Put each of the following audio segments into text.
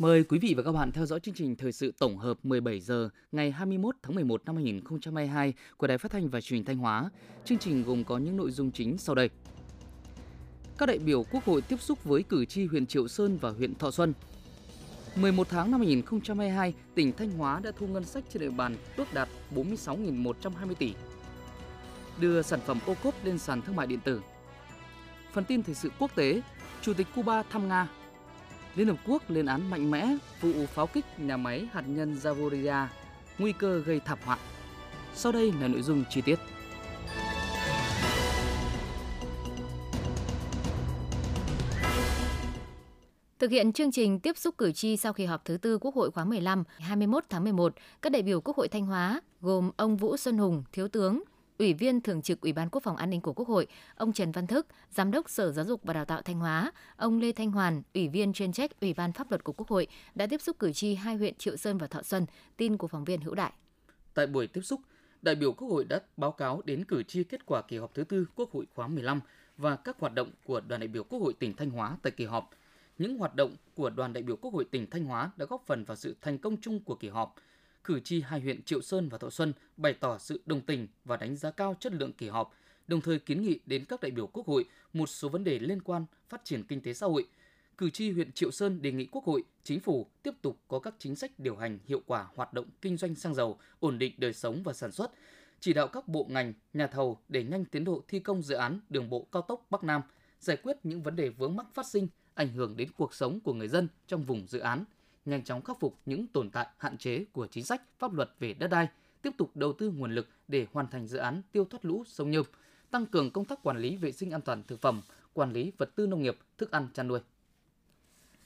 Mời quý vị và các bạn theo dõi chương trình thời sự tổng hợp 17 giờ ngày 21 tháng 11 năm 2022 của Đài Phát thanh và Truyền hình Thanh Hóa. Chương trình gồm có những nội dung chính sau đây. Các đại biểu Quốc hội tiếp xúc với cử tri huyện Triệu Sơn và huyện Thọ Xuân. 11 tháng năm 2022, tỉnh Thanh Hóa đã thu ngân sách trên địa bàn ước đạt 46.120 tỷ. Đưa sản phẩm ô cốp lên sàn thương mại điện tử. Phần tin thời sự quốc tế, Chủ tịch Cuba thăm Nga Liên Hợp Quốc lên án mạnh mẽ vụ pháo kích nhà máy hạt nhân Zaporizhia, nguy cơ gây thảm họa. Sau đây là nội dung chi tiết. Thực hiện chương trình tiếp xúc cử tri sau kỳ họp thứ tư Quốc hội khóa 15, 21 tháng 11, các đại biểu Quốc hội Thanh Hóa gồm ông Vũ Xuân Hùng, Thiếu tướng, Ủy viên Thường trực Ủy ban Quốc phòng An ninh của Quốc hội, ông Trần Văn Thức, Giám đốc Sở Giáo dục và Đào tạo Thanh Hóa, ông Lê Thanh Hoàn, Ủy viên chuyên trách Ủy ban Pháp luật của Quốc hội đã tiếp xúc cử tri hai huyện Triệu Sơn và Thọ Xuân. Tin của phóng viên Hữu Đại. Tại buổi tiếp xúc, đại biểu Quốc hội đã báo cáo đến cử tri kết quả kỳ họp thứ tư Quốc hội khóa 15 và các hoạt động của đoàn đại biểu Quốc hội tỉnh Thanh Hóa tại kỳ họp. Những hoạt động của đoàn đại biểu Quốc hội tỉnh Thanh Hóa đã góp phần vào sự thành công chung của kỳ họp – cử tri hai huyện Triệu Sơn và Thọ Xuân bày tỏ sự đồng tình và đánh giá cao chất lượng kỳ họp, đồng thời kiến nghị đến các đại biểu Quốc hội một số vấn đề liên quan phát triển kinh tế xã hội. Cử tri huyện Triệu Sơn đề nghị Quốc hội, Chính phủ tiếp tục có các chính sách điều hành hiệu quả hoạt động kinh doanh xăng dầu, ổn định đời sống và sản xuất, chỉ đạo các bộ ngành, nhà thầu để nhanh tiến độ thi công dự án đường bộ cao tốc Bắc Nam, giải quyết những vấn đề vướng mắc phát sinh ảnh hưởng đến cuộc sống của người dân trong vùng dự án – nhanh chóng khắc phục những tồn tại hạn chế của chính sách pháp luật về đất đai, tiếp tục đầu tư nguồn lực để hoàn thành dự án tiêu thoát lũ sông Nhâm, tăng cường công tác quản lý vệ sinh an toàn thực phẩm, quản lý vật tư nông nghiệp, thức ăn chăn nuôi.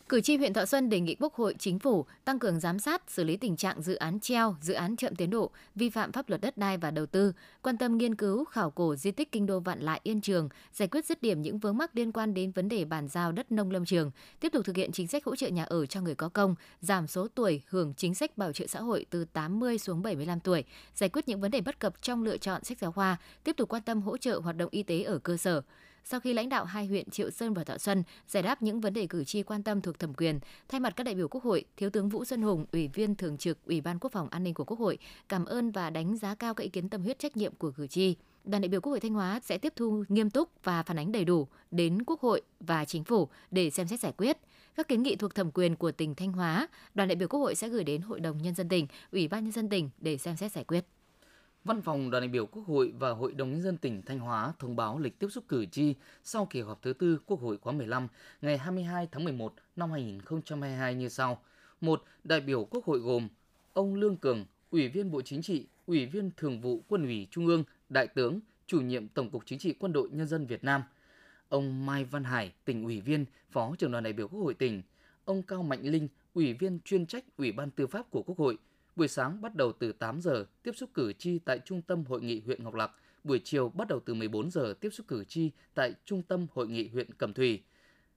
Cử tri huyện Thọ Xuân đề nghị Quốc hội, Chính phủ tăng cường giám sát, xử lý tình trạng dự án treo, dự án chậm tiến độ, vi phạm pháp luật đất đai và đầu tư, quan tâm nghiên cứu, khảo cổ di tích kinh đô Vạn Lại Yên Trường, giải quyết dứt điểm những vướng mắc liên quan đến vấn đề bàn giao đất nông lâm trường, tiếp tục thực hiện chính sách hỗ trợ nhà ở cho người có công, giảm số tuổi hưởng chính sách bảo trợ xã hội từ 80 xuống 75 tuổi, giải quyết những vấn đề bất cập trong lựa chọn sách giáo khoa, tiếp tục quan tâm hỗ trợ hoạt động y tế ở cơ sở sau khi lãnh đạo hai huyện Triệu Sơn và Thọ Xuân giải đáp những vấn đề cử tri quan tâm thuộc thẩm quyền, thay mặt các đại biểu Quốc hội, Thiếu tướng Vũ Xuân Hùng, Ủy viên thường trực Ủy ban Quốc phòng An ninh của Quốc hội, cảm ơn và đánh giá cao các ý kiến tâm huyết trách nhiệm của cử tri. Đoàn đại biểu Quốc hội Thanh Hóa sẽ tiếp thu nghiêm túc và phản ánh đầy đủ đến Quốc hội và Chính phủ để xem xét giải quyết. Các kiến nghị thuộc thẩm quyền của tỉnh Thanh Hóa, đoàn đại biểu Quốc hội sẽ gửi đến Hội đồng Nhân dân tỉnh, Ủy ban Nhân dân tỉnh để xem xét giải quyết. Văn phòng đoàn đại biểu Quốc hội và Hội đồng nhân dân tỉnh Thanh Hóa thông báo lịch tiếp xúc cử tri sau kỳ họp thứ tư Quốc hội khóa 15 ngày 22 tháng 11 năm 2022 như sau. Một, đại biểu Quốc hội gồm ông Lương Cường, Ủy viên Bộ Chính trị, Ủy viên Thường vụ Quân ủy Trung ương, Đại tướng, Chủ nhiệm Tổng cục Chính trị Quân đội Nhân dân Việt Nam. Ông Mai Văn Hải, tỉnh ủy viên, Phó trưởng đoàn đại biểu Quốc hội tỉnh. Ông Cao Mạnh Linh, Ủy viên chuyên trách Ủy ban Tư pháp của Quốc hội – Buổi sáng bắt đầu từ 8 giờ tiếp xúc cử tri tại Trung tâm Hội nghị huyện Ngọc Lặc. Buổi chiều bắt đầu từ 14 giờ tiếp xúc cử tri tại Trung tâm Hội nghị huyện Cẩm Thủy.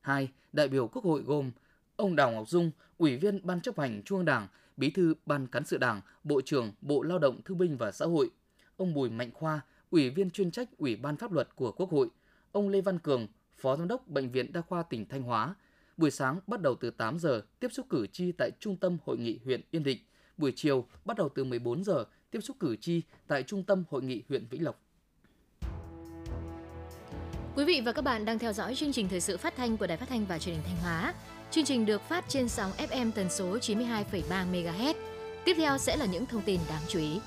2. Đại biểu Quốc hội gồm ông Đào Ngọc Dung, Ủy viên Ban chấp hành Trung ương Đảng, Bí thư Ban cán sự Đảng, Bộ trưởng Bộ Lao động Thương binh và Xã hội, ông Bùi Mạnh Khoa, Ủy viên chuyên trách Ủy ban Pháp luật của Quốc hội, ông Lê Văn Cường, Phó Giám đốc Bệnh viện Đa khoa tỉnh Thanh Hóa. Buổi sáng bắt đầu từ 8 giờ tiếp xúc cử tri tại Trung tâm Hội nghị huyện Yên Định – buổi chiều bắt đầu từ 14 giờ tiếp xúc cử tri tại Trung tâm Hội nghị huyện Vĩnh Lộc. Quý vị và các bạn đang theo dõi chương trình thời sự phát thanh của Đài Phát thanh và Truyền hình Thanh Hóa. Chương trình được phát trên sóng FM tần số 92,3 MHz. Tiếp theo sẽ là những thông tin đáng chú ý.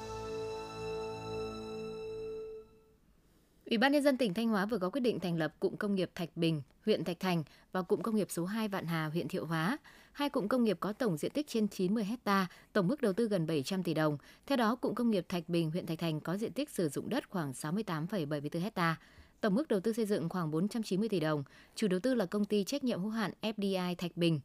Ủy ban nhân dân tỉnh Thanh Hóa vừa có quyết định thành lập cụm công nghiệp Thạch Bình, huyện Thạch Thành và cụm công nghiệp số 2 Vạn Hà, huyện Thiệu Hóa. Hai cụm công nghiệp có tổng diện tích trên 90 hecta, tổng mức đầu tư gần 700 tỷ đồng. Theo đó, cụm công nghiệp Thạch Bình, huyện Thạch Thành có diện tích sử dụng đất khoảng 68,74 hecta. Tổng mức đầu tư xây dựng khoảng 490 tỷ đồng. Chủ đầu tư là công ty trách nhiệm hữu hạn FDI Thạch Bình.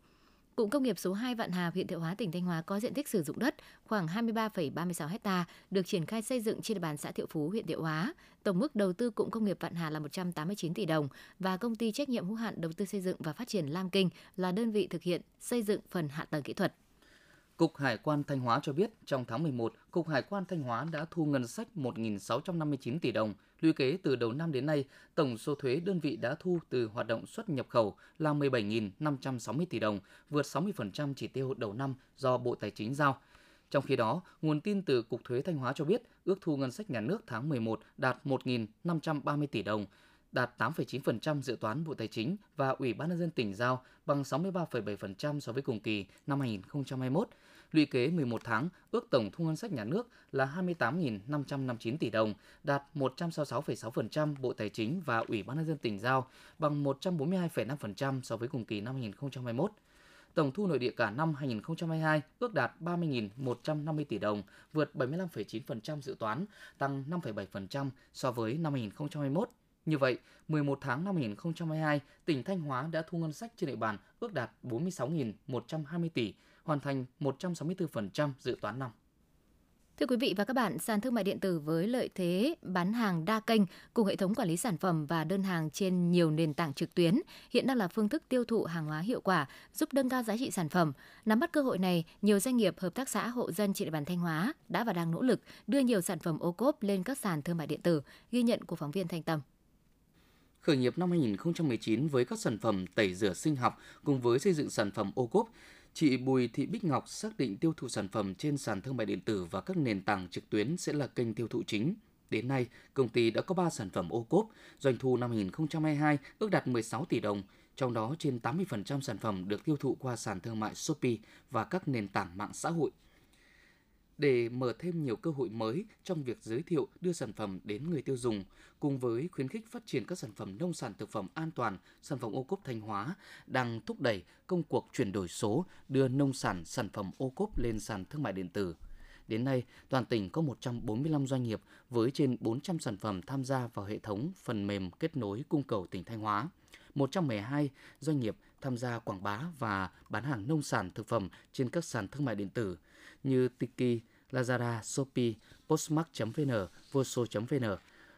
Cụm công nghiệp số 2 Vạn Hà, huyện Thiệu Hóa, tỉnh Thanh Hóa có diện tích sử dụng đất khoảng 23,36 ha, được triển khai xây dựng trên địa bàn xã Thiệu Phú, huyện Thiệu Hóa. Tổng mức đầu tư cụm công nghiệp Vạn Hà là 189 tỷ đồng và công ty trách nhiệm hữu hạn đầu tư xây dựng và phát triển Lam Kinh là đơn vị thực hiện xây dựng phần hạ tầng kỹ thuật. Cục Hải quan Thanh Hóa cho biết trong tháng 11, Cục Hải quan Thanh Hóa đã thu ngân sách 1.659 tỷ đồng. Lũy kế từ đầu năm đến nay, tổng số thuế đơn vị đã thu từ hoạt động xuất nhập khẩu là 17.560 tỷ đồng, vượt 60% chỉ tiêu đầu năm do Bộ Tài chính giao. Trong khi đó, nguồn tin từ Cục Thuế Thanh Hóa cho biết ước thu ngân sách nhà nước tháng 11 đạt 1.530 tỷ đồng, đạt 8,9% dự toán Bộ Tài chính và Ủy ban nhân dân tỉnh giao bằng 63,7% so với cùng kỳ năm 2021. Lũy kế 11 tháng, ước tổng thu ngân sách nhà nước là 28.559 tỷ đồng, đạt 166,6% Bộ Tài chính và Ủy ban nhân dân tỉnh giao bằng 142,5% so với cùng kỳ năm 2021. Tổng thu nội địa cả năm 2022 ước đạt 30.150 tỷ đồng, vượt 75,9% dự toán, tăng 5,7% so với năm 2021. Như vậy, 11 tháng năm 2022, tỉnh Thanh Hóa đã thu ngân sách trên địa bàn ước đạt 46.120 tỷ, hoàn thành 164% dự toán năm. Thưa quý vị và các bạn, sàn thương mại điện tử với lợi thế bán hàng đa kênh cùng hệ thống quản lý sản phẩm và đơn hàng trên nhiều nền tảng trực tuyến hiện đang là phương thức tiêu thụ hàng hóa hiệu quả, giúp nâng cao giá trị sản phẩm. Nắm bắt cơ hội này, nhiều doanh nghiệp, hợp tác xã, hộ dân trên địa bàn Thanh Hóa đã và đang nỗ lực đưa nhiều sản phẩm ô cốp lên các sàn thương mại điện tử, ghi nhận của phóng viên Thanh Tâm khởi nghiệp năm 2019 với các sản phẩm tẩy rửa sinh học cùng với xây dựng sản phẩm ô cốp, chị Bùi Thị Bích Ngọc xác định tiêu thụ sản phẩm trên sàn thương mại điện tử và các nền tảng trực tuyến sẽ là kênh tiêu thụ chính. Đến nay, công ty đã có 3 sản phẩm ô cốp, doanh thu năm 2022 ước đạt 16 tỷ đồng, trong đó trên 80% sản phẩm được tiêu thụ qua sàn thương mại Shopee và các nền tảng mạng xã hội để mở thêm nhiều cơ hội mới trong việc giới thiệu đưa sản phẩm đến người tiêu dùng, cùng với khuyến khích phát triển các sản phẩm nông sản thực phẩm an toàn, sản phẩm ô cốp Thanh Hóa đang thúc đẩy công cuộc chuyển đổi số đưa nông sản sản phẩm ô cốp lên sàn thương mại điện tử. Đến nay, toàn tỉnh có 145 doanh nghiệp với trên 400 sản phẩm tham gia vào hệ thống phần mềm kết nối cung cầu tỉnh Thanh Hóa. 112 doanh nghiệp tham gia quảng bá và bán hàng nông sản thực phẩm trên các sàn thương mại điện tử như Tiki, Lazada, Shopee, Postmark.vn, Voso.vn.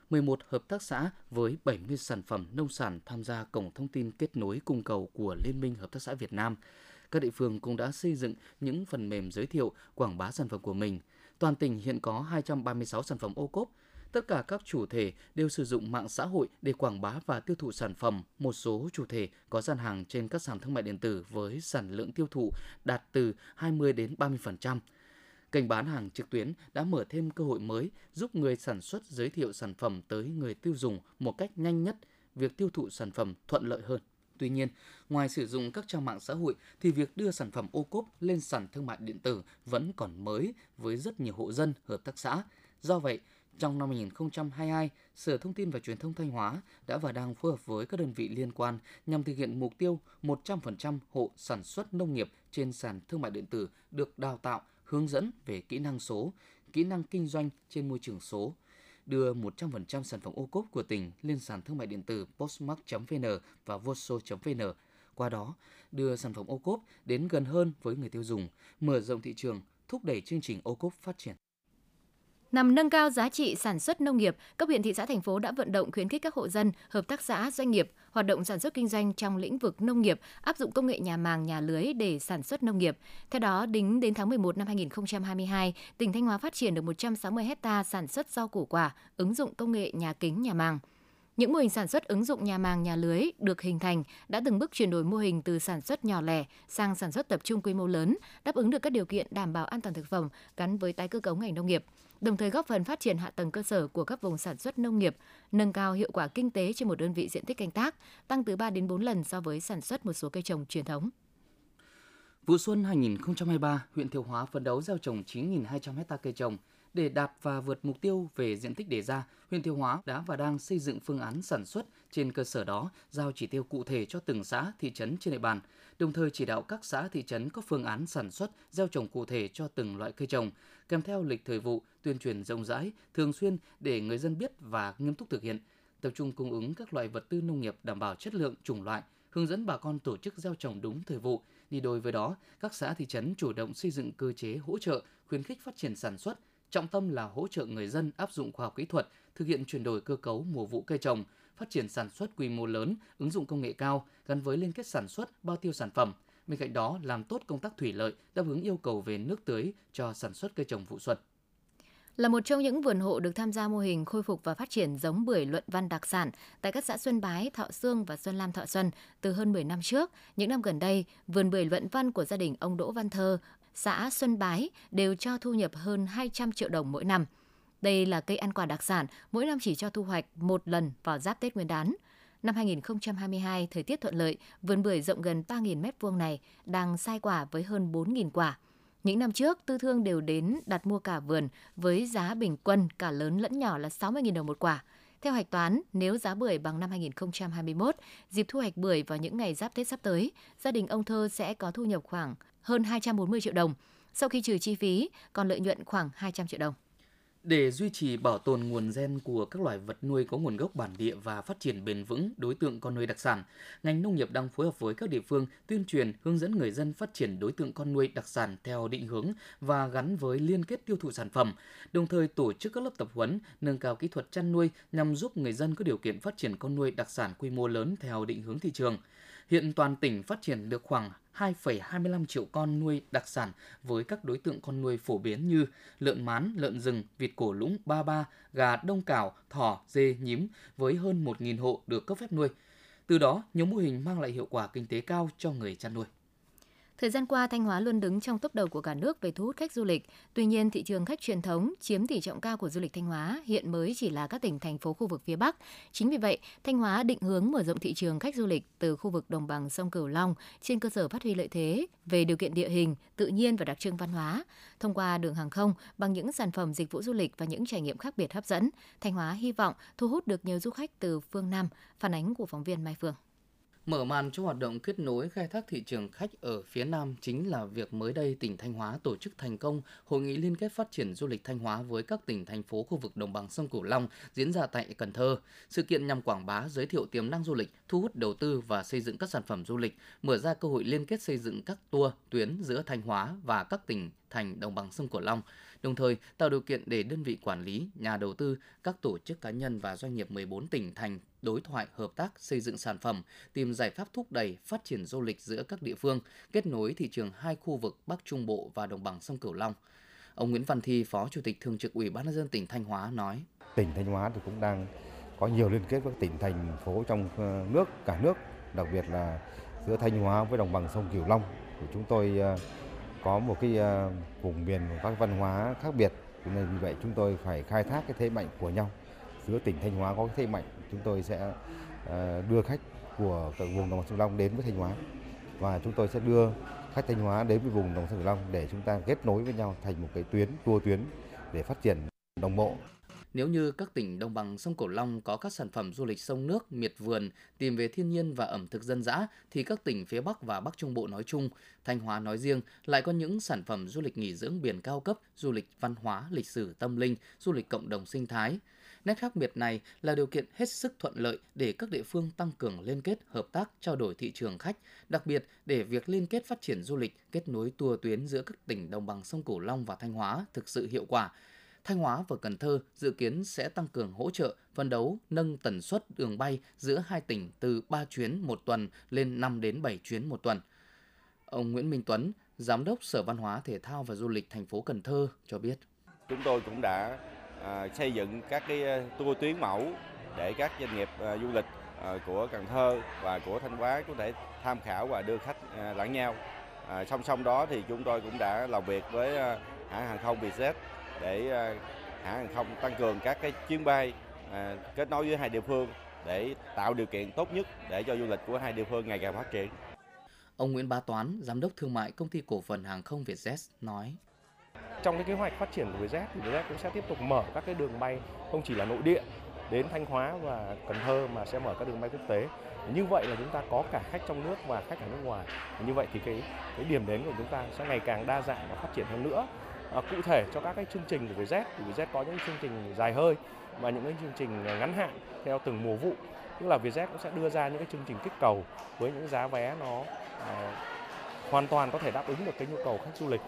11 hợp tác xã với 70 sản phẩm nông sản tham gia cổng thông tin kết nối cung cầu của Liên minh Hợp tác xã Việt Nam. Các địa phương cũng đã xây dựng những phần mềm giới thiệu, quảng bá sản phẩm của mình. Toàn tỉnh hiện có 236 sản phẩm ô cốp, Tất cả các chủ thể đều sử dụng mạng xã hội để quảng bá và tiêu thụ sản phẩm. Một số chủ thể có gian hàng trên các sàn thương mại điện tử với sản lượng tiêu thụ đạt từ 20 đến 30%. Kênh bán hàng trực tuyến đã mở thêm cơ hội mới giúp người sản xuất giới thiệu sản phẩm tới người tiêu dùng một cách nhanh nhất, việc tiêu thụ sản phẩm thuận lợi hơn. Tuy nhiên, ngoài sử dụng các trang mạng xã hội thì việc đưa sản phẩm ô cốp lên sàn thương mại điện tử vẫn còn mới với rất nhiều hộ dân, hợp tác xã. Do vậy, trong năm 2022, Sở Thông tin và Truyền thông Thanh Hóa đã và đang phối hợp với các đơn vị liên quan nhằm thực hiện mục tiêu 100% hộ sản xuất nông nghiệp trên sàn thương mại điện tử được đào tạo, hướng dẫn về kỹ năng số, kỹ năng kinh doanh trên môi trường số, đưa 100% sản phẩm ô cốp của tỉnh lên sàn thương mại điện tử postmark.vn và voso.vn. Qua đó, đưa sản phẩm ô cốp đến gần hơn với người tiêu dùng, mở rộng thị trường, thúc đẩy chương trình ô cốp phát triển. Nằm nâng cao giá trị sản xuất nông nghiệp, các huyện thị xã thành phố đã vận động khuyến khích các hộ dân, hợp tác xã, doanh nghiệp hoạt động sản xuất kinh doanh trong lĩnh vực nông nghiệp, áp dụng công nghệ nhà màng, nhà lưới để sản xuất nông nghiệp. Theo đó, đính đến tháng 11 năm 2022, tỉnh Thanh Hóa phát triển được 160 hecta sản xuất rau củ quả, ứng dụng công nghệ nhà kính, nhà màng. Những mô hình sản xuất ứng dụng nhà màng nhà lưới được hình thành đã từng bước chuyển đổi mô hình từ sản xuất nhỏ lẻ sang sản xuất tập trung quy mô lớn, đáp ứng được các điều kiện đảm bảo an toàn thực phẩm gắn với tái cơ cấu ngành nông nghiệp đồng thời góp phần phát triển hạ tầng cơ sở của các vùng sản xuất nông nghiệp, nâng cao hiệu quả kinh tế trên một đơn vị diện tích canh tác, tăng từ 3 đến 4 lần so với sản xuất một số cây trồng truyền thống. Vụ xuân 2023, huyện Thiệu Hóa phấn đấu gieo trồng 9.200 hectare cây trồng. Để đạt và vượt mục tiêu về diện tích đề ra, huyện Thiệu Hóa đã và đang xây dựng phương án sản xuất trên cơ sở đó giao chỉ tiêu cụ thể cho từng xã, thị trấn trên địa bàn – đồng thời chỉ đạo các xã thị trấn có phương án sản xuất, gieo trồng cụ thể cho từng loại cây trồng, kèm theo lịch thời vụ, tuyên truyền rộng rãi, thường xuyên để người dân biết và nghiêm túc thực hiện, tập trung cung ứng các loại vật tư nông nghiệp đảm bảo chất lượng, chủng loại, hướng dẫn bà con tổ chức gieo trồng đúng thời vụ. Đi đôi với đó, các xã thị trấn chủ động xây dựng cơ chế hỗ trợ, khuyến khích phát triển sản xuất, trọng tâm là hỗ trợ người dân áp dụng khoa học kỹ thuật, thực hiện chuyển đổi cơ cấu mùa vụ cây trồng, phát triển sản xuất quy mô lớn, ứng dụng công nghệ cao gắn với liên kết sản xuất, bao tiêu sản phẩm, Bên cạnh đó, làm tốt công tác thủy lợi, đáp ứng yêu cầu về nước tưới cho sản xuất cây trồng vụ xuân là một trong những vườn hộ được tham gia mô hình khôi phục và phát triển giống bưởi luận văn đặc sản tại các xã Xuân Bái, Thọ Sương và Xuân Lam Thọ Xuân từ hơn 10 năm trước. Những năm gần đây, vườn bưởi luận văn của gia đình ông Đỗ Văn Thơ, xã Xuân Bái đều cho thu nhập hơn 200 triệu đồng mỗi năm. Đây là cây ăn quả đặc sản, mỗi năm chỉ cho thu hoạch một lần vào giáp Tết Nguyên đán. Năm 2022, thời tiết thuận lợi, vườn bưởi rộng gần 3.000 m2 này đang sai quả với hơn 4.000 quả. Những năm trước, tư thương đều đến đặt mua cả vườn với giá bình quân cả lớn lẫn nhỏ là 60.000 đồng một quả. Theo hạch toán, nếu giá bưởi bằng năm 2021, dịp thu hoạch bưởi vào những ngày giáp Tết sắp tới, gia đình ông Thơ sẽ có thu nhập khoảng hơn 240 triệu đồng. Sau khi trừ chi phí, còn lợi nhuận khoảng 200 triệu đồng. Để duy trì bảo tồn nguồn gen của các loài vật nuôi có nguồn gốc bản địa và phát triển bền vững đối tượng con nuôi đặc sản, ngành nông nghiệp đang phối hợp với các địa phương tuyên truyền hướng dẫn người dân phát triển đối tượng con nuôi đặc sản theo định hướng và gắn với liên kết tiêu thụ sản phẩm, đồng thời tổ chức các lớp tập huấn nâng cao kỹ thuật chăn nuôi nhằm giúp người dân có điều kiện phát triển con nuôi đặc sản quy mô lớn theo định hướng thị trường. Hiện toàn tỉnh phát triển được khoảng 2,25 triệu con nuôi đặc sản với các đối tượng con nuôi phổ biến như lợn mán, lợn rừng, vịt cổ lũng, ba ba, gà đông cảo, thỏ, dê, nhím với hơn 1.000 hộ được cấp phép nuôi. Từ đó, nhiều mô hình mang lại hiệu quả kinh tế cao cho người chăn nuôi. Thời gian qua, Thanh Hóa luôn đứng trong top đầu của cả nước về thu hút khách du lịch. Tuy nhiên, thị trường khách truyền thống chiếm tỷ trọng cao của du lịch Thanh Hóa hiện mới chỉ là các tỉnh thành phố khu vực phía Bắc. Chính vì vậy, Thanh Hóa định hướng mở rộng thị trường khách du lịch từ khu vực đồng bằng sông Cửu Long trên cơ sở phát huy lợi thế về điều kiện địa hình, tự nhiên và đặc trưng văn hóa. Thông qua đường hàng không, bằng những sản phẩm dịch vụ du lịch và những trải nghiệm khác biệt hấp dẫn, Thanh Hóa hy vọng thu hút được nhiều du khách từ phương Nam. Phản ánh của phóng viên Mai Phương. Mở màn cho hoạt động kết nối khai thác thị trường khách ở phía Nam chính là việc mới đây tỉnh Thanh Hóa tổ chức thành công Hội nghị liên kết phát triển du lịch Thanh Hóa với các tỉnh, thành phố khu vực đồng bằng sông Cửu Long diễn ra tại Cần Thơ. Sự kiện nhằm quảng bá, giới thiệu tiềm năng du lịch, thu hút đầu tư và xây dựng các sản phẩm du lịch, mở ra cơ hội liên kết xây dựng các tour, tuyến giữa Thanh Hóa và các tỉnh, thành đồng bằng sông Cửu Long đồng thời tạo điều kiện để đơn vị quản lý, nhà đầu tư, các tổ chức cá nhân và doanh nghiệp 14 tỉnh thành đối thoại hợp tác xây dựng sản phẩm, tìm giải pháp thúc đẩy phát triển du lịch giữa các địa phương, kết nối thị trường hai khu vực Bắc Trung Bộ và đồng bằng sông Cửu Long. Ông Nguyễn Văn Thi, Phó Chủ tịch Thường trực Ủy ban nhân dân tỉnh Thanh Hóa nói: Tỉnh Thanh Hóa thì cũng đang có nhiều liên kết với các tỉnh thành phố trong ờ, nước cả nước, đặc biệt là giữa Thanh Hóa với đồng bằng sông Cửu Long. Của chúng tôi ờ, có một cái ờ, vùng miền các văn hóa khác biệt. Nên vì vậy chúng tôi phải khai thác cái thế mạnh của nhau. Giữa tỉnh Thanh Hóa có cái thế mạnh chúng tôi sẽ ờ, đưa khách của các vùng đồng bằng sông Long đến với Thanh Hóa và chúng tôi sẽ đưa khách Thanh Hóa đến với vùng đồng bằng sông Long để chúng ta kết nối với nhau thành một cái tuyến tour tuyến để phát triển đồng bộ nếu như các tỉnh đồng bằng sông Cửu Long có các sản phẩm du lịch sông nước, miệt vườn, tìm về thiên nhiên và ẩm thực dân dã, thì các tỉnh phía Bắc và Bắc Trung Bộ nói chung, Thanh Hóa nói riêng lại có những sản phẩm du lịch nghỉ dưỡng biển cao cấp, du lịch văn hóa, lịch sử, tâm linh, du lịch cộng đồng sinh thái. Nét khác biệt này là điều kiện hết sức thuận lợi để các địa phương tăng cường liên kết, hợp tác, trao đổi thị trường khách, đặc biệt để việc liên kết phát triển du lịch, kết nối tour tuyến giữa các tỉnh đồng bằng sông Cửu Long và Thanh Hóa thực sự hiệu quả, Thanh Hóa và Cần Thơ dự kiến sẽ tăng cường hỗ trợ, phân đấu nâng tần suất đường bay giữa hai tỉnh từ 3 chuyến một tuần lên 5 đến 7 chuyến một tuần. Ông Nguyễn Minh Tuấn, Giám đốc Sở Văn hóa Thể thao và Du lịch thành phố Cần Thơ cho biết. Chúng tôi cũng đã à, xây dựng các cái à, tour tuyến mẫu để các doanh nghiệp à, du lịch à, của Cần Thơ và của Thanh Hóa có thể tham khảo và đưa khách à, lẫn nhau. À, song song đó thì chúng tôi cũng đã làm việc với à, hãng hàng không Vietjet để à, hãng hàng không tăng cường các cái chuyến bay à, kết nối với hai địa phương để tạo điều kiện tốt nhất để cho du lịch của hai địa phương ngày càng phát triển. Ông Nguyễn Bá Toán, giám đốc thương mại công ty cổ phần hàng không Vietjet nói: trong cái kế hoạch phát triển của Vietjet thì Vietjet cũng sẽ tiếp tục mở các cái đường bay không chỉ là nội địa đến Thanh Hóa và Cần Thơ mà sẽ mở các đường bay quốc tế. Như vậy là chúng ta có cả khách trong nước và khách ở nước ngoài. Như vậy thì cái cái điểm đến của chúng ta sẽ ngày càng đa dạng và phát triển hơn nữa à, cụ thể cho các cái chương trình của Vietjet thì Vietjet có những chương trình dài hơi và những cái chương trình ngắn hạn theo từng mùa vụ tức là Vietjet cũng sẽ đưa ra những cái chương trình kích cầu với những giá vé nó à, hoàn toàn có thể đáp ứng được cái nhu cầu khách du lịch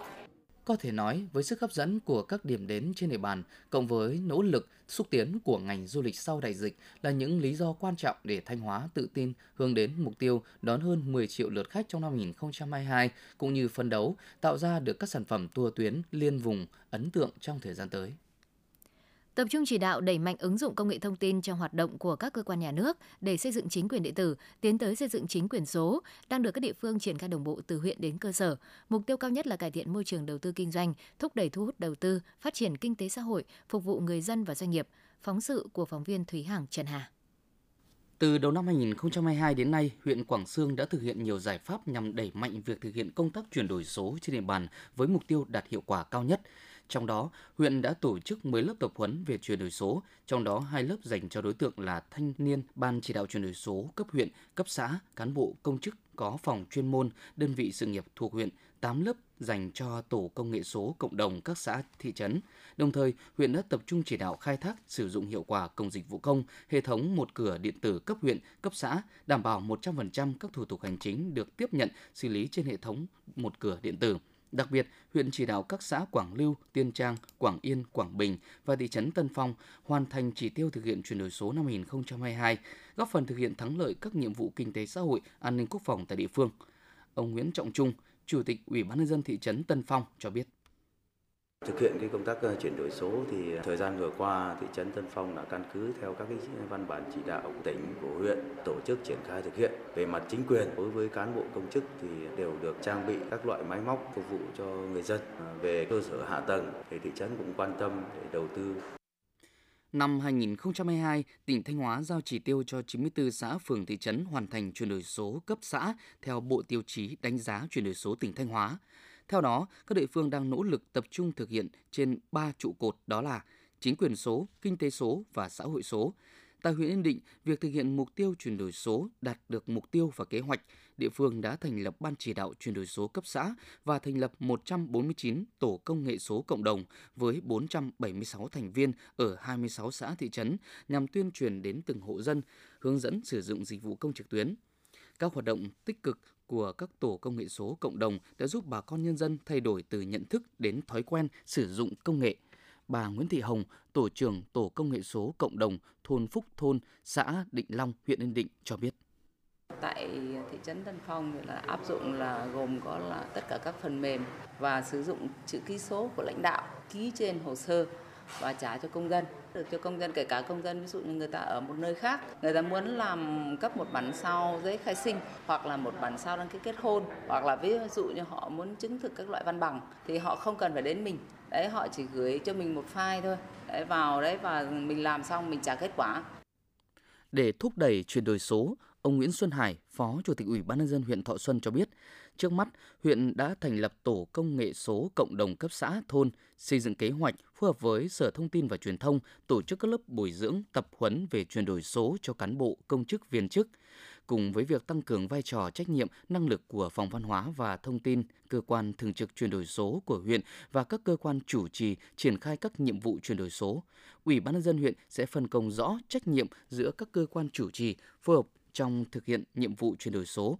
có thể nói, với sức hấp dẫn của các điểm đến trên địa bàn, cộng với nỗ lực xúc tiến của ngành du lịch sau đại dịch là những lý do quan trọng để Thanh Hóa tự tin hướng đến mục tiêu đón hơn 10 triệu lượt khách trong năm 2022, cũng như phân đấu tạo ra được các sản phẩm tour tuyến liên vùng ấn tượng trong thời gian tới. Tập trung chỉ đạo đẩy mạnh ứng dụng công nghệ thông tin trong hoạt động của các cơ quan nhà nước để xây dựng chính quyền điện tử, tiến tới xây dựng chính quyền số, đang được các địa phương triển khai đồng bộ từ huyện đến cơ sở. Mục tiêu cao nhất là cải thiện môi trường đầu tư kinh doanh, thúc đẩy thu hút đầu tư, phát triển kinh tế xã hội, phục vụ người dân và doanh nghiệp. Phóng sự của phóng viên Thúy Hằng Trần Hà. Từ đầu năm 2022 đến nay, huyện Quảng Sương đã thực hiện nhiều giải pháp nhằm đẩy mạnh việc thực hiện công tác chuyển đổi số trên địa bàn với mục tiêu đạt hiệu quả cao nhất. Trong đó, huyện đã tổ chức 10 lớp tập huấn về chuyển đổi số, trong đó hai lớp dành cho đối tượng là thanh niên ban chỉ đạo chuyển đổi số cấp huyện, cấp xã, cán bộ công chức có phòng chuyên môn, đơn vị sự nghiệp thuộc huyện, 8 lớp dành cho tổ công nghệ số cộng đồng các xã, thị trấn. Đồng thời, huyện đã tập trung chỉ đạo khai thác sử dụng hiệu quả cổng dịch vụ công, hệ thống một cửa điện tử cấp huyện, cấp xã, đảm bảo 100% các thủ tục hành chính được tiếp nhận, xử lý trên hệ thống một cửa điện tử. Đặc biệt, huyện chỉ đạo các xã Quảng Lưu, Tiên Trang, Quảng Yên, Quảng Bình và thị trấn Tân Phong hoàn thành chỉ tiêu thực hiện chuyển đổi số năm 2022, góp phần thực hiện thắng lợi các nhiệm vụ kinh tế xã hội, an ninh quốc phòng tại địa phương. Ông Nguyễn Trọng Trung, Chủ tịch Ủy ban nhân dân thị trấn Tân Phong cho biết. Thực hiện cái công tác ờ, chuyển đổi số thì ờ, thời gian vừa qua thị trấn Tân Phong đã căn cứ theo các cái văn bản chỉ đạo của tỉnh của huyện tổ chức triển khai thực hiện. Về mặt chính quyền đối với cán bộ công chức thì đều được trang bị các loại máy móc phục vụ cho người dân. Ờ, về cơ sở hạ tầng thì thị trấn cũng quan tâm để đầu tư Năm 2022, tỉnh Thanh Hóa giao chỉ tiêu cho 94 xã phường thị trấn hoàn thành chuyển đổi số cấp xã theo Bộ Tiêu chí đánh giá chuyển đổi số tỉnh Thanh Hóa. Theo đó, các địa phương đang nỗ lực tập trung thực hiện trên 3 trụ cột đó là chính quyền số, kinh tế số và xã hội số. Tại huyện Yên Định, việc thực hiện mục tiêu chuyển đổi số đạt được mục tiêu và kế hoạch, địa phương đã thành lập ban chỉ đạo chuyển đổi số cấp xã và thành lập 149 tổ công nghệ số cộng đồng với 476 thành viên ở 26 xã thị trấn nhằm tuyên truyền đến từng hộ dân, hướng dẫn sử dụng dịch vụ công trực tuyến. Các hoạt động tích cực của các tổ công nghệ số cộng đồng đã giúp bà con nhân dân thay đổi từ nhận thức đến thói quen sử dụng công nghệ. Bà Nguyễn Thị Hồng, tổ trưởng tổ công nghệ số cộng đồng thôn Phúc Thôn, xã Định Long, huyện Yên Định cho biết. Tại thị trấn Tân Phong thì là áp dụng là gồm có là tất cả các phần mềm và sử dụng chữ ký số của lãnh đạo ký trên hồ sơ và trả cho công dân. Được cho công dân, kể cả công dân, ví dụ như người ta ở một nơi khác, người ta muốn làm cấp một bản sao giấy khai sinh, hoặc là một bản sao đăng ký kết hôn, hoặc là ví dụ như họ muốn chứng thực các loại văn bằng, thì họ không cần phải đến mình. Đấy, họ chỉ gửi cho mình một file thôi. Đấy, vào đấy và mình làm xong, mình trả kết quả để thúc đẩy chuyển đổi số Ông Nguyễn Xuân Hải, Phó Chủ tịch Ủy ban nhân dân huyện Thọ Xuân cho biết, trước mắt huyện đã thành lập tổ công nghệ số cộng đồng cấp xã thôn, xây dựng kế hoạch phù hợp với Sở Thông tin và Truyền thông tổ chức các lớp bồi dưỡng tập huấn về chuyển đổi số cho cán bộ, công chức, viên chức cùng với việc tăng cường vai trò trách nhiệm, năng lực của Phòng Văn hóa và Thông tin, cơ quan thường trực chuyển đổi số của huyện và các cơ quan chủ trì triển khai các nhiệm vụ chuyển đổi số. Ủy ban nhân dân huyện sẽ phân công rõ trách nhiệm giữa các cơ quan chủ trì, phối hợp trong thực hiện nhiệm vụ chuyển đổi số.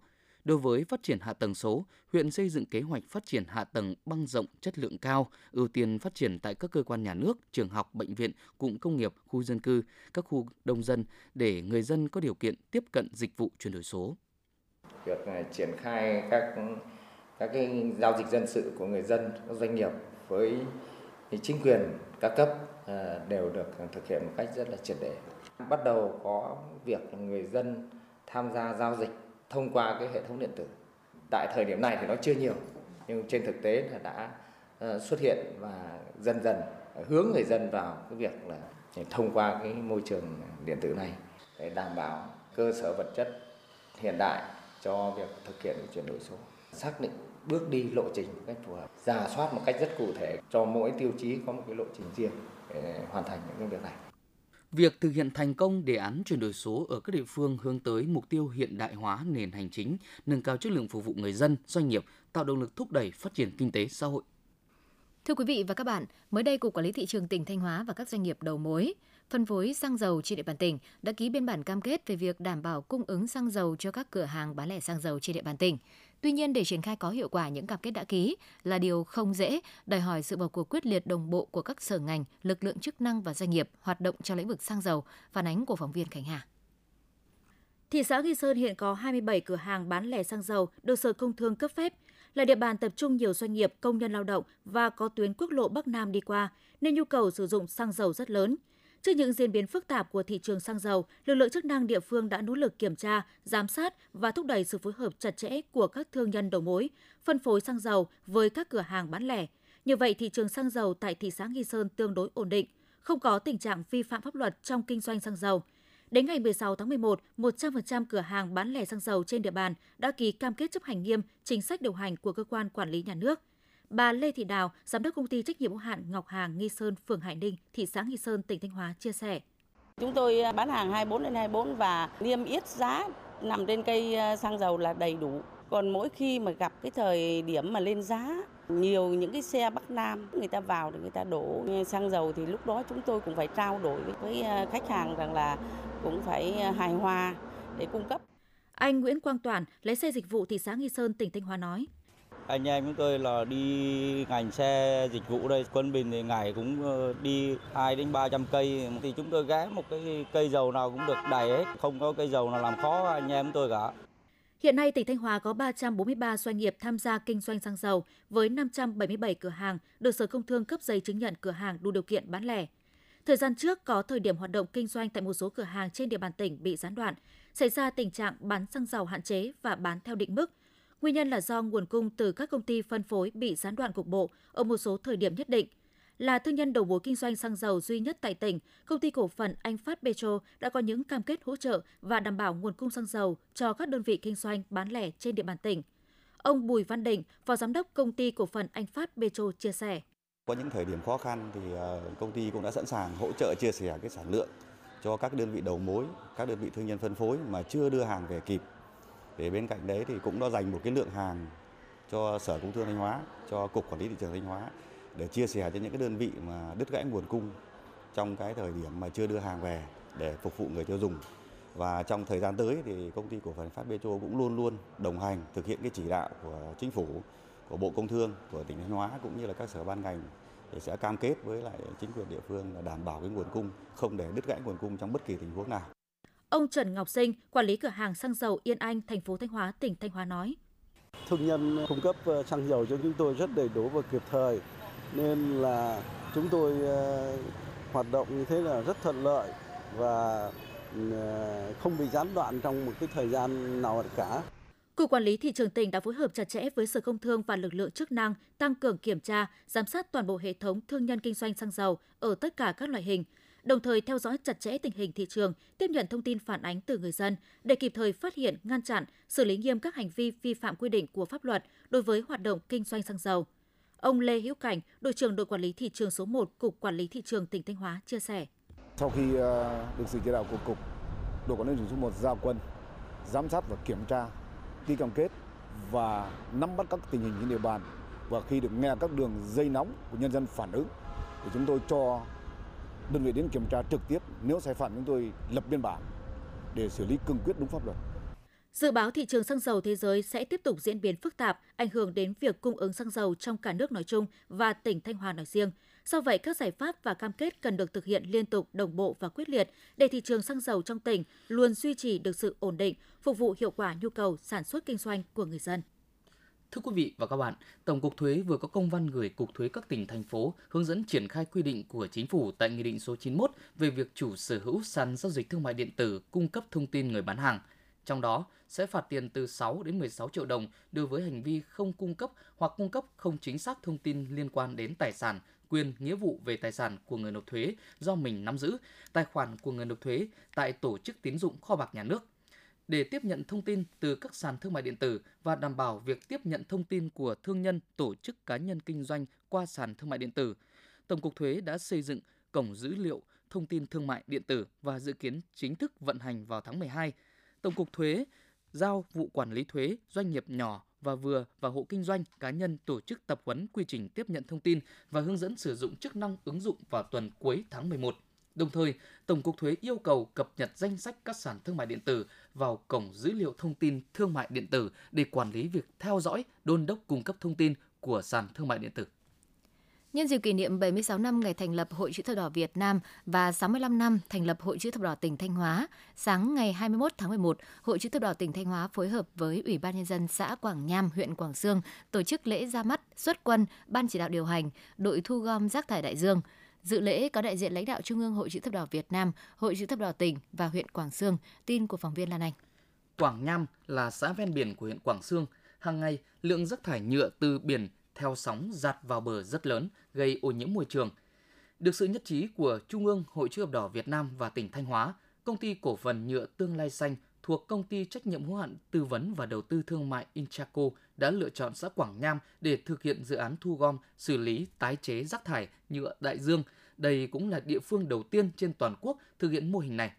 Đối với phát triển hạ tầng số, huyện xây dựng kế hoạch phát triển hạ tầng băng rộng chất lượng cao, ưu tiên phát triển tại các cơ quan nhà nước, trường học, bệnh viện, cụm công nghiệp, khu dân cư, các khu đông dân để người dân có điều kiện tiếp cận dịch vụ chuyển đổi số. Việc triển khai các các cái giao dịch dân sự của người dân, các doanh nghiệp với chính quyền các cấp à, đều được thực hiện một cách rất là triệt để. Bắt đầu có việc người dân tham gia giao dịch thông qua cái hệ thống điện tử. Tại thời điểm này thì nó chưa nhiều, nhưng trên thực tế là đã ờ, xuất hiện và dần dần hướng người dân vào cái việc là thông qua cái môi trường điện tử này để đảm bảo cơ sở vật chất hiện đại cho việc thực hiện chuyển đổi số xác định bước đi lộ trình một cách phù hợp giả soát một cách rất cụ thể cho mỗi tiêu chí có một cái lộ trình riêng để hoàn thành những cái việc này Việc thực hiện thành công đề án chuyển đổi số ở các địa phương hướng tới mục tiêu hiện đại hóa nền hành chính, nâng cao chất lượng phục vụ người dân, doanh nghiệp, tạo động lực thúc đẩy phát triển kinh tế xã hội. Thưa quý vị và các bạn, mới đây Cục Quản lý Thị trường tỉnh Thanh Hóa và các doanh nghiệp đầu mối, phân phối xăng dầu trên địa bàn tỉnh đã ký biên bản cam kết về việc đảm bảo cung ứng xăng dầu cho các cửa hàng bán lẻ xăng dầu trên địa bàn tỉnh. Tuy nhiên để triển khai có hiệu quả những cam kết đã ký là điều không dễ, đòi hỏi sự vào cuộc quyết liệt đồng bộ của các sở ngành, lực lượng chức năng và doanh nghiệp hoạt động trong lĩnh vực xăng dầu, phản ánh của phóng viên Khánh Hà. Thị xã Nghi Sơn hiện có 27 cửa hàng bán lẻ xăng dầu được Sở Công Thương cấp phép, là địa bàn tập trung nhiều doanh nghiệp, công nhân lao động và có tuyến quốc lộ Bắc Nam đi qua, nên nhu cầu sử dụng xăng dầu rất lớn. Trước những diễn biến phức tạp của thị trường xăng dầu, lực lượng chức năng địa phương đã nỗ lực kiểm tra, giám sát và thúc đẩy sự phối hợp chặt chẽ của các thương nhân đầu mối, phân phối xăng dầu với các cửa hàng bán lẻ. Như vậy, thị trường xăng dầu tại thị xã Nghi Sơn tương đối ổn định, không có tình trạng vi phạm pháp luật trong kinh doanh xăng dầu. Đến ngày 16 tháng 11, 100% cửa hàng bán lẻ xăng dầu trên địa bàn đã ký cam kết chấp hành nghiêm chính sách điều hành của cơ quan quản lý nhà nước. Bà Lê Thị Đào, giám đốc công ty trách nhiệm hữu hạn Ngọc Hàng Nghi Sơn, phường Hải Ninh, thị xã Nghi Sơn, tỉnh Thanh Hóa chia sẻ. Chúng tôi bán hàng 24 đến 24 và niêm yết giá nằm trên cây ờ, xăng dầu là đầy đủ. Còn mỗi khi mà gặp cái thời điểm mà lên giá nhiều những cái xe Bắc Nam người ta vào để người ta đổ xăng dầu thì lúc đó chúng tôi cũng phải trao đổi với ờ, khách hàng rằng là cũng phải hài hòa để cung cấp. Anh Nguyễn Quang Toản, lái xe dịch vụ thị xã Nghi Sơn, tỉnh Thanh Hóa nói anh em chúng tôi là đi ngành xe dịch vụ đây quân bình thì ngày cũng ờ, đi 2 đến 300 cây thì chúng tôi ghé một cái cây dầu nào cũng được đầy hết không có cây dầu nào làm khó anh em tôi cả Hiện nay, tỉnh Thanh Hóa có 343 doanh nghiệp tham gia kinh doanh xăng dầu với 577 cửa hàng được Sở Công Thương cấp giấy chứng nhận cửa hàng đủ điều kiện bán lẻ. Thời gian trước có thời điểm hoạt động kinh doanh tại một số cửa hàng trên địa bàn tỉnh bị gián đoạn, xảy ra tình trạng bán xăng dầu hạn chế và bán theo định mức. Nguyên nhân là do nguồn cung từ các công ty phân phối bị gián đoạn cục bộ ở một số thời điểm nhất định. Là thương nhân đầu mối kinh doanh xăng dầu duy nhất tại tỉnh, công ty cổ phần Anh Phát Petro đã có những cam kết hỗ trợ và đảm bảo nguồn cung xăng dầu cho các đơn vị kinh doanh bán lẻ trên địa bàn tỉnh. Ông Bùi Văn Định, Phó Giám đốc Công ty Cổ phần Anh Phát Petro chia sẻ. Có những thời điểm khó khăn thì ờ, công ty cũng đã sẵn sàng hỗ trợ chia sẻ cái sản lượng cho các đơn vị đầu mối, các đơn vị thương nhân phân phối mà chưa đưa hàng về kịp. Để bên cạnh đấy thì cũng đã dành một cái lượng hàng cho Sở Công Thương Thanh Hóa, cho Cục Quản lý thị trường Thanh Hóa để chia sẻ cho những cái đơn vị mà đứt gãy nguồn cung trong cái thời điểm mà chưa đưa hàng về để phục vụ người tiêu dùng. Và trong thời gian tới thì công ty cổ phần Phát Petro cũng luôn luôn đồng hành thực hiện cái chỉ đạo của chính phủ, của Bộ Công Thương, của tỉnh Thanh Hóa cũng như là các sở ban ngành thì sẽ cam kết với lại chính quyền địa phương là đảm bảo cái nguồn cung, không để đứt gãy nguồn cung trong bất kỳ tình huống nào. Ông Trần Ngọc Sinh, quản lý cửa hàng xăng dầu Yên Anh, thành phố Thanh Hóa, tỉnh Thanh Hóa nói: Thương nhân cung cấp ờ, xăng dầu cho chúng tôi rất đầy đủ và kịp thời, nên là chúng tôi ờ, hoạt động như thế là rất thuận lợi và ờ, không bị gián đoạn trong một cái thời gian nào cả. Cục Quản lý Thị trường tỉnh đã phối hợp chặt chẽ với Sở Công Thương và lực lượng chức năng tăng cường kiểm tra, giám sát toàn bộ hệ thống thương nhân kinh doanh xăng dầu ở tất cả các loại hình, đồng thời theo dõi chặt chẽ tình hình thị trường, tiếp nhận thông tin phản ánh từ người dân để kịp thời phát hiện, ngăn chặn, xử lý nghiêm các hành vi vi phạm quy định của pháp luật đối với hoạt động kinh doanh xăng dầu. Ông Lê Hữu Cảnh, đội trưởng đội quản lý thị trường số 1 Cục Quản lý thị trường tỉnh Thanh Hóa chia sẻ. Sau khi ờ, được sự chỉ đạo của cục, đội quản lý thị trường số 1 giao quân giám sát và kiểm tra ký cam kết và nắm bắt các tình hình trên địa bàn và khi được nghe các đường dây nóng của nhân dân phản ứng thì chúng tôi cho đơn vị đến kiểm tra trực tiếp nếu sai phạm chúng tôi lập biên bản để xử lý cương quyết đúng pháp luật. Dự báo thị trường xăng dầu thế giới sẽ tiếp tục diễn biến phức tạp, ảnh hưởng đến việc cung ứng xăng dầu trong cả nước nói chung và tỉnh Thanh Hóa nói riêng. Do vậy, các giải pháp và cam kết cần được thực hiện liên tục, đồng bộ và quyết liệt để thị trường xăng dầu trong tỉnh luôn duy trì được sự ổn định, phục vụ hiệu quả nhu cầu sản xuất kinh doanh của người dân. Thưa quý vị và các bạn, Tổng cục Thuế vừa có công văn gửi Cục Thuế các tỉnh, thành phố hướng dẫn triển khai quy định của Chính phủ tại Nghị định số 91 về việc chủ sở hữu sàn giao dịch thương mại điện tử cung cấp thông tin người bán hàng. Trong đó, sẽ phạt tiền từ 6 đến 16 triệu đồng đối với hành vi không cung cấp hoặc cung cấp không chính xác thông tin liên quan đến tài sản, quyền, nghĩa vụ về tài sản của người nộp thuế do mình nắm giữ, tài khoản của người nộp thuế tại tổ chức tín dụng kho bạc nhà nước để tiếp nhận thông tin từ các sàn thương mại điện tử và đảm bảo việc tiếp nhận thông tin của thương nhân, tổ chức cá nhân kinh doanh qua sàn thương mại điện tử. Tổng cục Thuế đã xây dựng cổng dữ liệu thông tin thương mại điện tử và dự kiến chính thức vận hành vào tháng 12. Tổng cục Thuế giao vụ quản lý thuế doanh nghiệp nhỏ và vừa và hộ kinh doanh cá nhân tổ chức tập huấn quy trình tiếp nhận thông tin và hướng dẫn sử dụng chức năng ứng dụng vào tuần cuối tháng 11 Đồng thời, Tổng cục Thuế yêu cầu cập nhật danh sách các sàn thương mại điện tử vào cổng dữ liệu thông tin thương mại điện tử để quản lý việc theo dõi, đôn đốc cung cấp thông tin của sàn thương mại điện tử. Nhân dịp kỷ niệm 76 năm ngày thành lập Hội chữ thập đỏ Việt Nam và 65 năm thành lập Hội chữ thập đỏ tỉnh Thanh Hóa, sáng ngày 21 tháng 11, Hội chữ thập đỏ tỉnh Thanh Hóa phối hợp với Ủy ban nhân dân xã Quảng Nham, huyện Quảng Sương tổ chức lễ ra mắt, xuất quân, ban chỉ đạo điều hành, đội thu gom rác thải đại dương. Dự lễ có đại diện lãnh đạo Trung ương Hội chữ thập đỏ Việt Nam, Hội chữ thập đỏ tỉnh và huyện Quảng Sương. Tin của phóng viên Lan Anh. Quảng Nham là xã ven biển của huyện Quảng Sương. Hàng ngày, lượng rác thải nhựa từ biển theo sóng giạt vào bờ rất lớn, gây ô nhiễm môi trường. Được sự nhất trí của Trung ương Hội chữ thập đỏ Việt Nam và tỉnh Thanh Hóa, công ty cổ phần nhựa Tương Lai Xanh thuộc công ty trách nhiệm hữu hạn tư vấn và đầu tư thương mại Inchaco đã lựa chọn xã Quảng Nham để thực hiện dự án thu gom, xử lý, tái chế rác thải nhựa đại dương. Đây cũng là địa phương đầu tiên trên toàn quốc thực hiện mô hình này.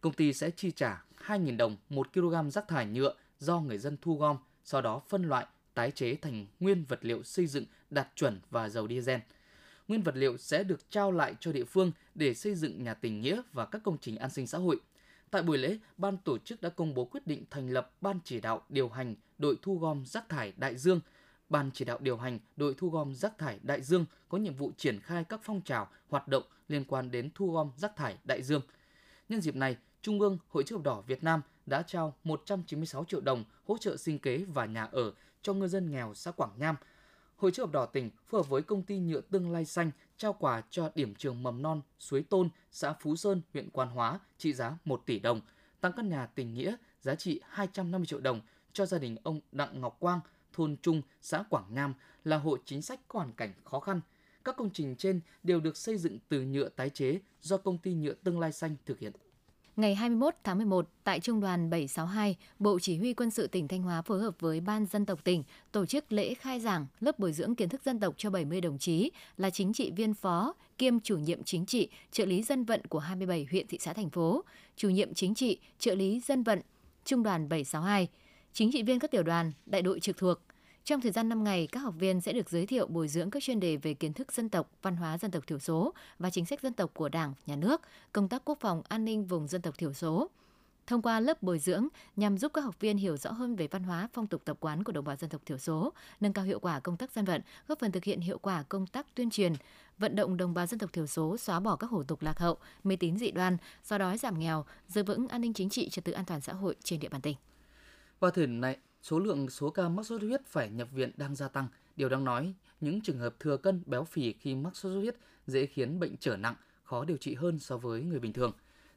Công ty sẽ chi trả 2.000 đồng 1 kg rác thải nhựa do người dân thu gom, sau đó phân loại, tái chế thành nguyên vật liệu xây dựng đạt chuẩn và dầu diesel. Nguyên vật liệu sẽ được trao lại cho địa phương để xây dựng nhà tình nghĩa và các công trình an sinh xã hội. Tại buổi lễ, ban tổ chức đã công bố quyết định thành lập ban chỉ đạo điều hành đội thu gom rác thải Đại Dương. Ban chỉ đạo điều hành đội thu gom rác thải Đại Dương có nhiệm vụ triển khai các phong trào, hoạt động liên quan đến thu gom rác thải Đại Dương. Nhân dịp này, Trung ương Hội chữ thập đỏ Việt Nam đã trao 196 triệu đồng hỗ trợ sinh kế và nhà ở cho ngư dân nghèo xã Quảng Nham. Hội chữ thập đỏ tỉnh phối hợp với công ty nhựa Tương Lai Xanh trao quà cho điểm trường mầm non Suối Tôn, xã Phú Sơn, huyện Quan Hóa trị giá 1 tỷ đồng, tặng căn nhà tình nghĩa giá trị 250 triệu đồng cho gia đình ông Đặng Ngọc Quang, thôn Trung, xã Quảng Nam là hộ chính sách có hoàn cảnh khó khăn. Các công trình trên đều được xây dựng từ nhựa tái chế do công ty nhựa Tương Lai Xanh thực hiện. Ngày 21 tháng 11, tại Trung đoàn 762, Bộ Chỉ huy Quân sự tỉnh Thanh Hóa phối hợp với Ban dân tộc tỉnh tổ chức lễ khai giảng lớp bồi dưỡng kiến thức dân tộc cho 70 đồng chí là chính trị viên phó, kiêm chủ nhiệm chính trị, trợ lý dân vận của 27 huyện thị xã thành phố, chủ nhiệm chính trị, trợ lý dân vận, Trung đoàn 762, chính trị viên các tiểu đoàn, đại đội trực thuộc, trong thời gian 5 ngày, các học viên sẽ được giới thiệu bồi dưỡng các chuyên đề về kiến thức dân tộc, văn hóa dân tộc thiểu số và chính sách dân tộc của Đảng, Nhà nước, công tác quốc phòng an ninh vùng dân tộc thiểu số. Thông qua lớp bồi dưỡng nhằm giúp các học viên hiểu rõ hơn về văn hóa, phong tục tập quán của đồng bào dân tộc thiểu số, nâng cao hiệu quả công tác dân vận, góp phần thực hiện hiệu quả công tác tuyên truyền, vận động đồng bào dân tộc thiểu số xóa bỏ các hủ tục lạc hậu, mê tín dị đoan, do đói giảm nghèo, giữ vững an ninh chính trị, trật tự an toàn xã hội trên địa bàn tỉnh. Vào thời này, số lượng số ca mắc sốt xuất huyết phải nhập viện đang gia tăng. Điều đáng nói, những trường hợp thừa cân, béo phì khi mắc sốt xuất huyết dễ khiến bệnh trở nặng, khó điều trị hơn so với người bình thường.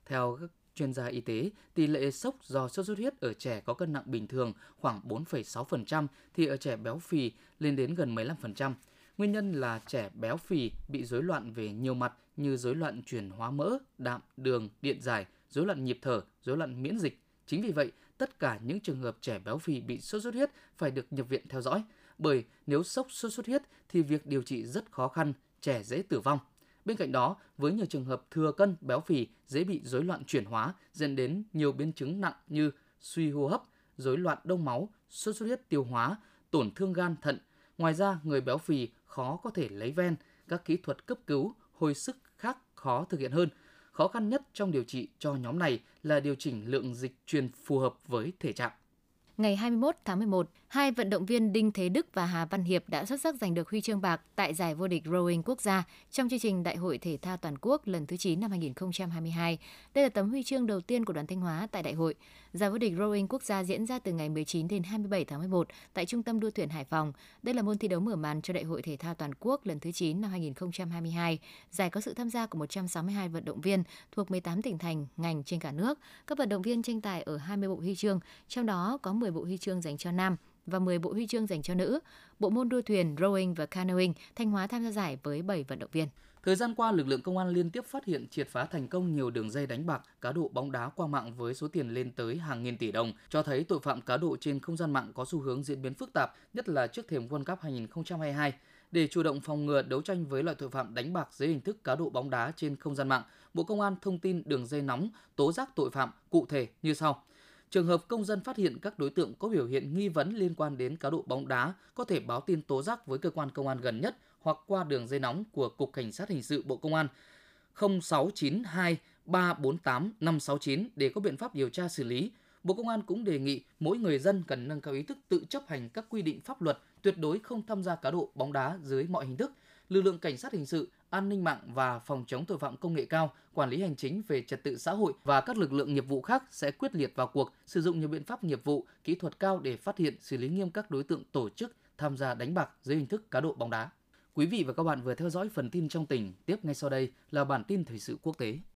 Theo các chuyên gia y tế, tỷ lệ sốc do sốt xuất huyết ở trẻ có cân nặng bình thường khoảng 4,6% thì ở trẻ béo phì lên đến gần 15%. Nguyên nhân là trẻ béo phì bị rối loạn về nhiều mặt như rối loạn chuyển hóa mỡ, đạm, đường, điện giải, rối loạn nhịp thở, rối loạn miễn dịch. Chính vì vậy, tất cả những trường hợp trẻ béo phì bị sốt xuất huyết phải được nhập viện theo dõi, bởi nếu sốc sốt xuất huyết thì việc điều trị rất khó khăn, trẻ dễ tử vong. Bên cạnh đó, với nhiều trường hợp thừa cân, béo phì dễ bị rối loạn chuyển hóa dẫn đến nhiều biến chứng nặng như suy hô hấp, rối loạn đông máu, sốt xuất huyết tiêu hóa, tổn thương gan thận. Ngoài ra, người béo phì khó có thể lấy ven, các kỹ thuật cấp cứu, hồi sức khác khó thực hiện hơn – Khó khăn nhất trong điều trị cho nhóm này là điều chỉnh lượng dịch truyền phù hợp với thể trạng. Ngày 21 tháng 11, hai vận động viên Đinh Thế Đức và Hà Văn Hiệp đã xuất sắc giành được huy chương bạc tại giải vô địch rowing quốc gia trong chương trình Đại hội Thể thao Toàn quốc lần thứ 9 năm 2022. Đây là tấm huy chương đầu tiên của đoàn Thanh Hóa tại đại hội. Giải vô địch rowing quốc gia diễn ra từ ngày 19 đến 27 tháng 11 tại Trung tâm đua thuyền Hải Phòng. Đây là môn thi đấu mở màn cho Đại hội Thể thao Toàn quốc lần thứ 9 năm 2022. Giải có sự tham gia của 162 vận động viên thuộc 18 tỉnh thành, ngành trên cả nước. Các vận động viên tranh tài ở 20 bộ huy chương, trong đó có 10 bộ huy chương dành cho nam và 10 bộ huy chương dành cho nữ. Bộ môn đua thuyền, rowing và canoeing, Thanh Hóa tham gia giải với 7 vận động viên. Thời gian qua, lực lượng công an liên tiếp phát hiện triệt phá thành công nhiều đường dây đánh bạc, cá độ bóng đá qua mạng với số tiền lên tới hàng nghìn tỷ đồng, cho thấy tội phạm cá độ trên không gian mạng có xu hướng diễn biến phức tạp, nhất là trước thềm World Cup 2022. Để chủ động phòng ngừa đấu tranh với loại tội phạm đánh bạc dưới hình thức cá độ bóng đá trên không gian mạng, Bộ Công an thông tin đường dây nóng tố giác tội phạm cụ thể như sau. Trường hợp công dân phát hiện các đối tượng có biểu hiện nghi vấn liên quan đến cá độ bóng đá có thể báo tin tố giác với cơ quan công an gần nhất hoặc qua đường dây nóng của Cục Cảnh sát Hình sự Bộ Công an 0692 348 569 để có biện pháp điều tra xử lý. Bộ Công an cũng đề nghị mỗi người dân cần nâng cao ý thức tự chấp hành các quy định pháp luật, tuyệt đối không tham gia cá độ bóng đá dưới mọi hình thức. Lực lượng cảnh sát hình sự, an ninh mạng và phòng chống tội phạm công nghệ cao, quản lý hành chính về trật tự xã hội và các lực lượng nghiệp vụ khác sẽ quyết liệt vào cuộc, sử dụng nhiều biện pháp nghiệp vụ, kỹ thuật cao để phát hiện, xử lý nghiêm các đối tượng tổ chức tham gia đánh bạc dưới hình thức cá độ bóng đá. Quý vị và các bạn vừa theo dõi phần tin trong tỉnh, tiếp ngay sau đây là bản tin thời sự quốc tế.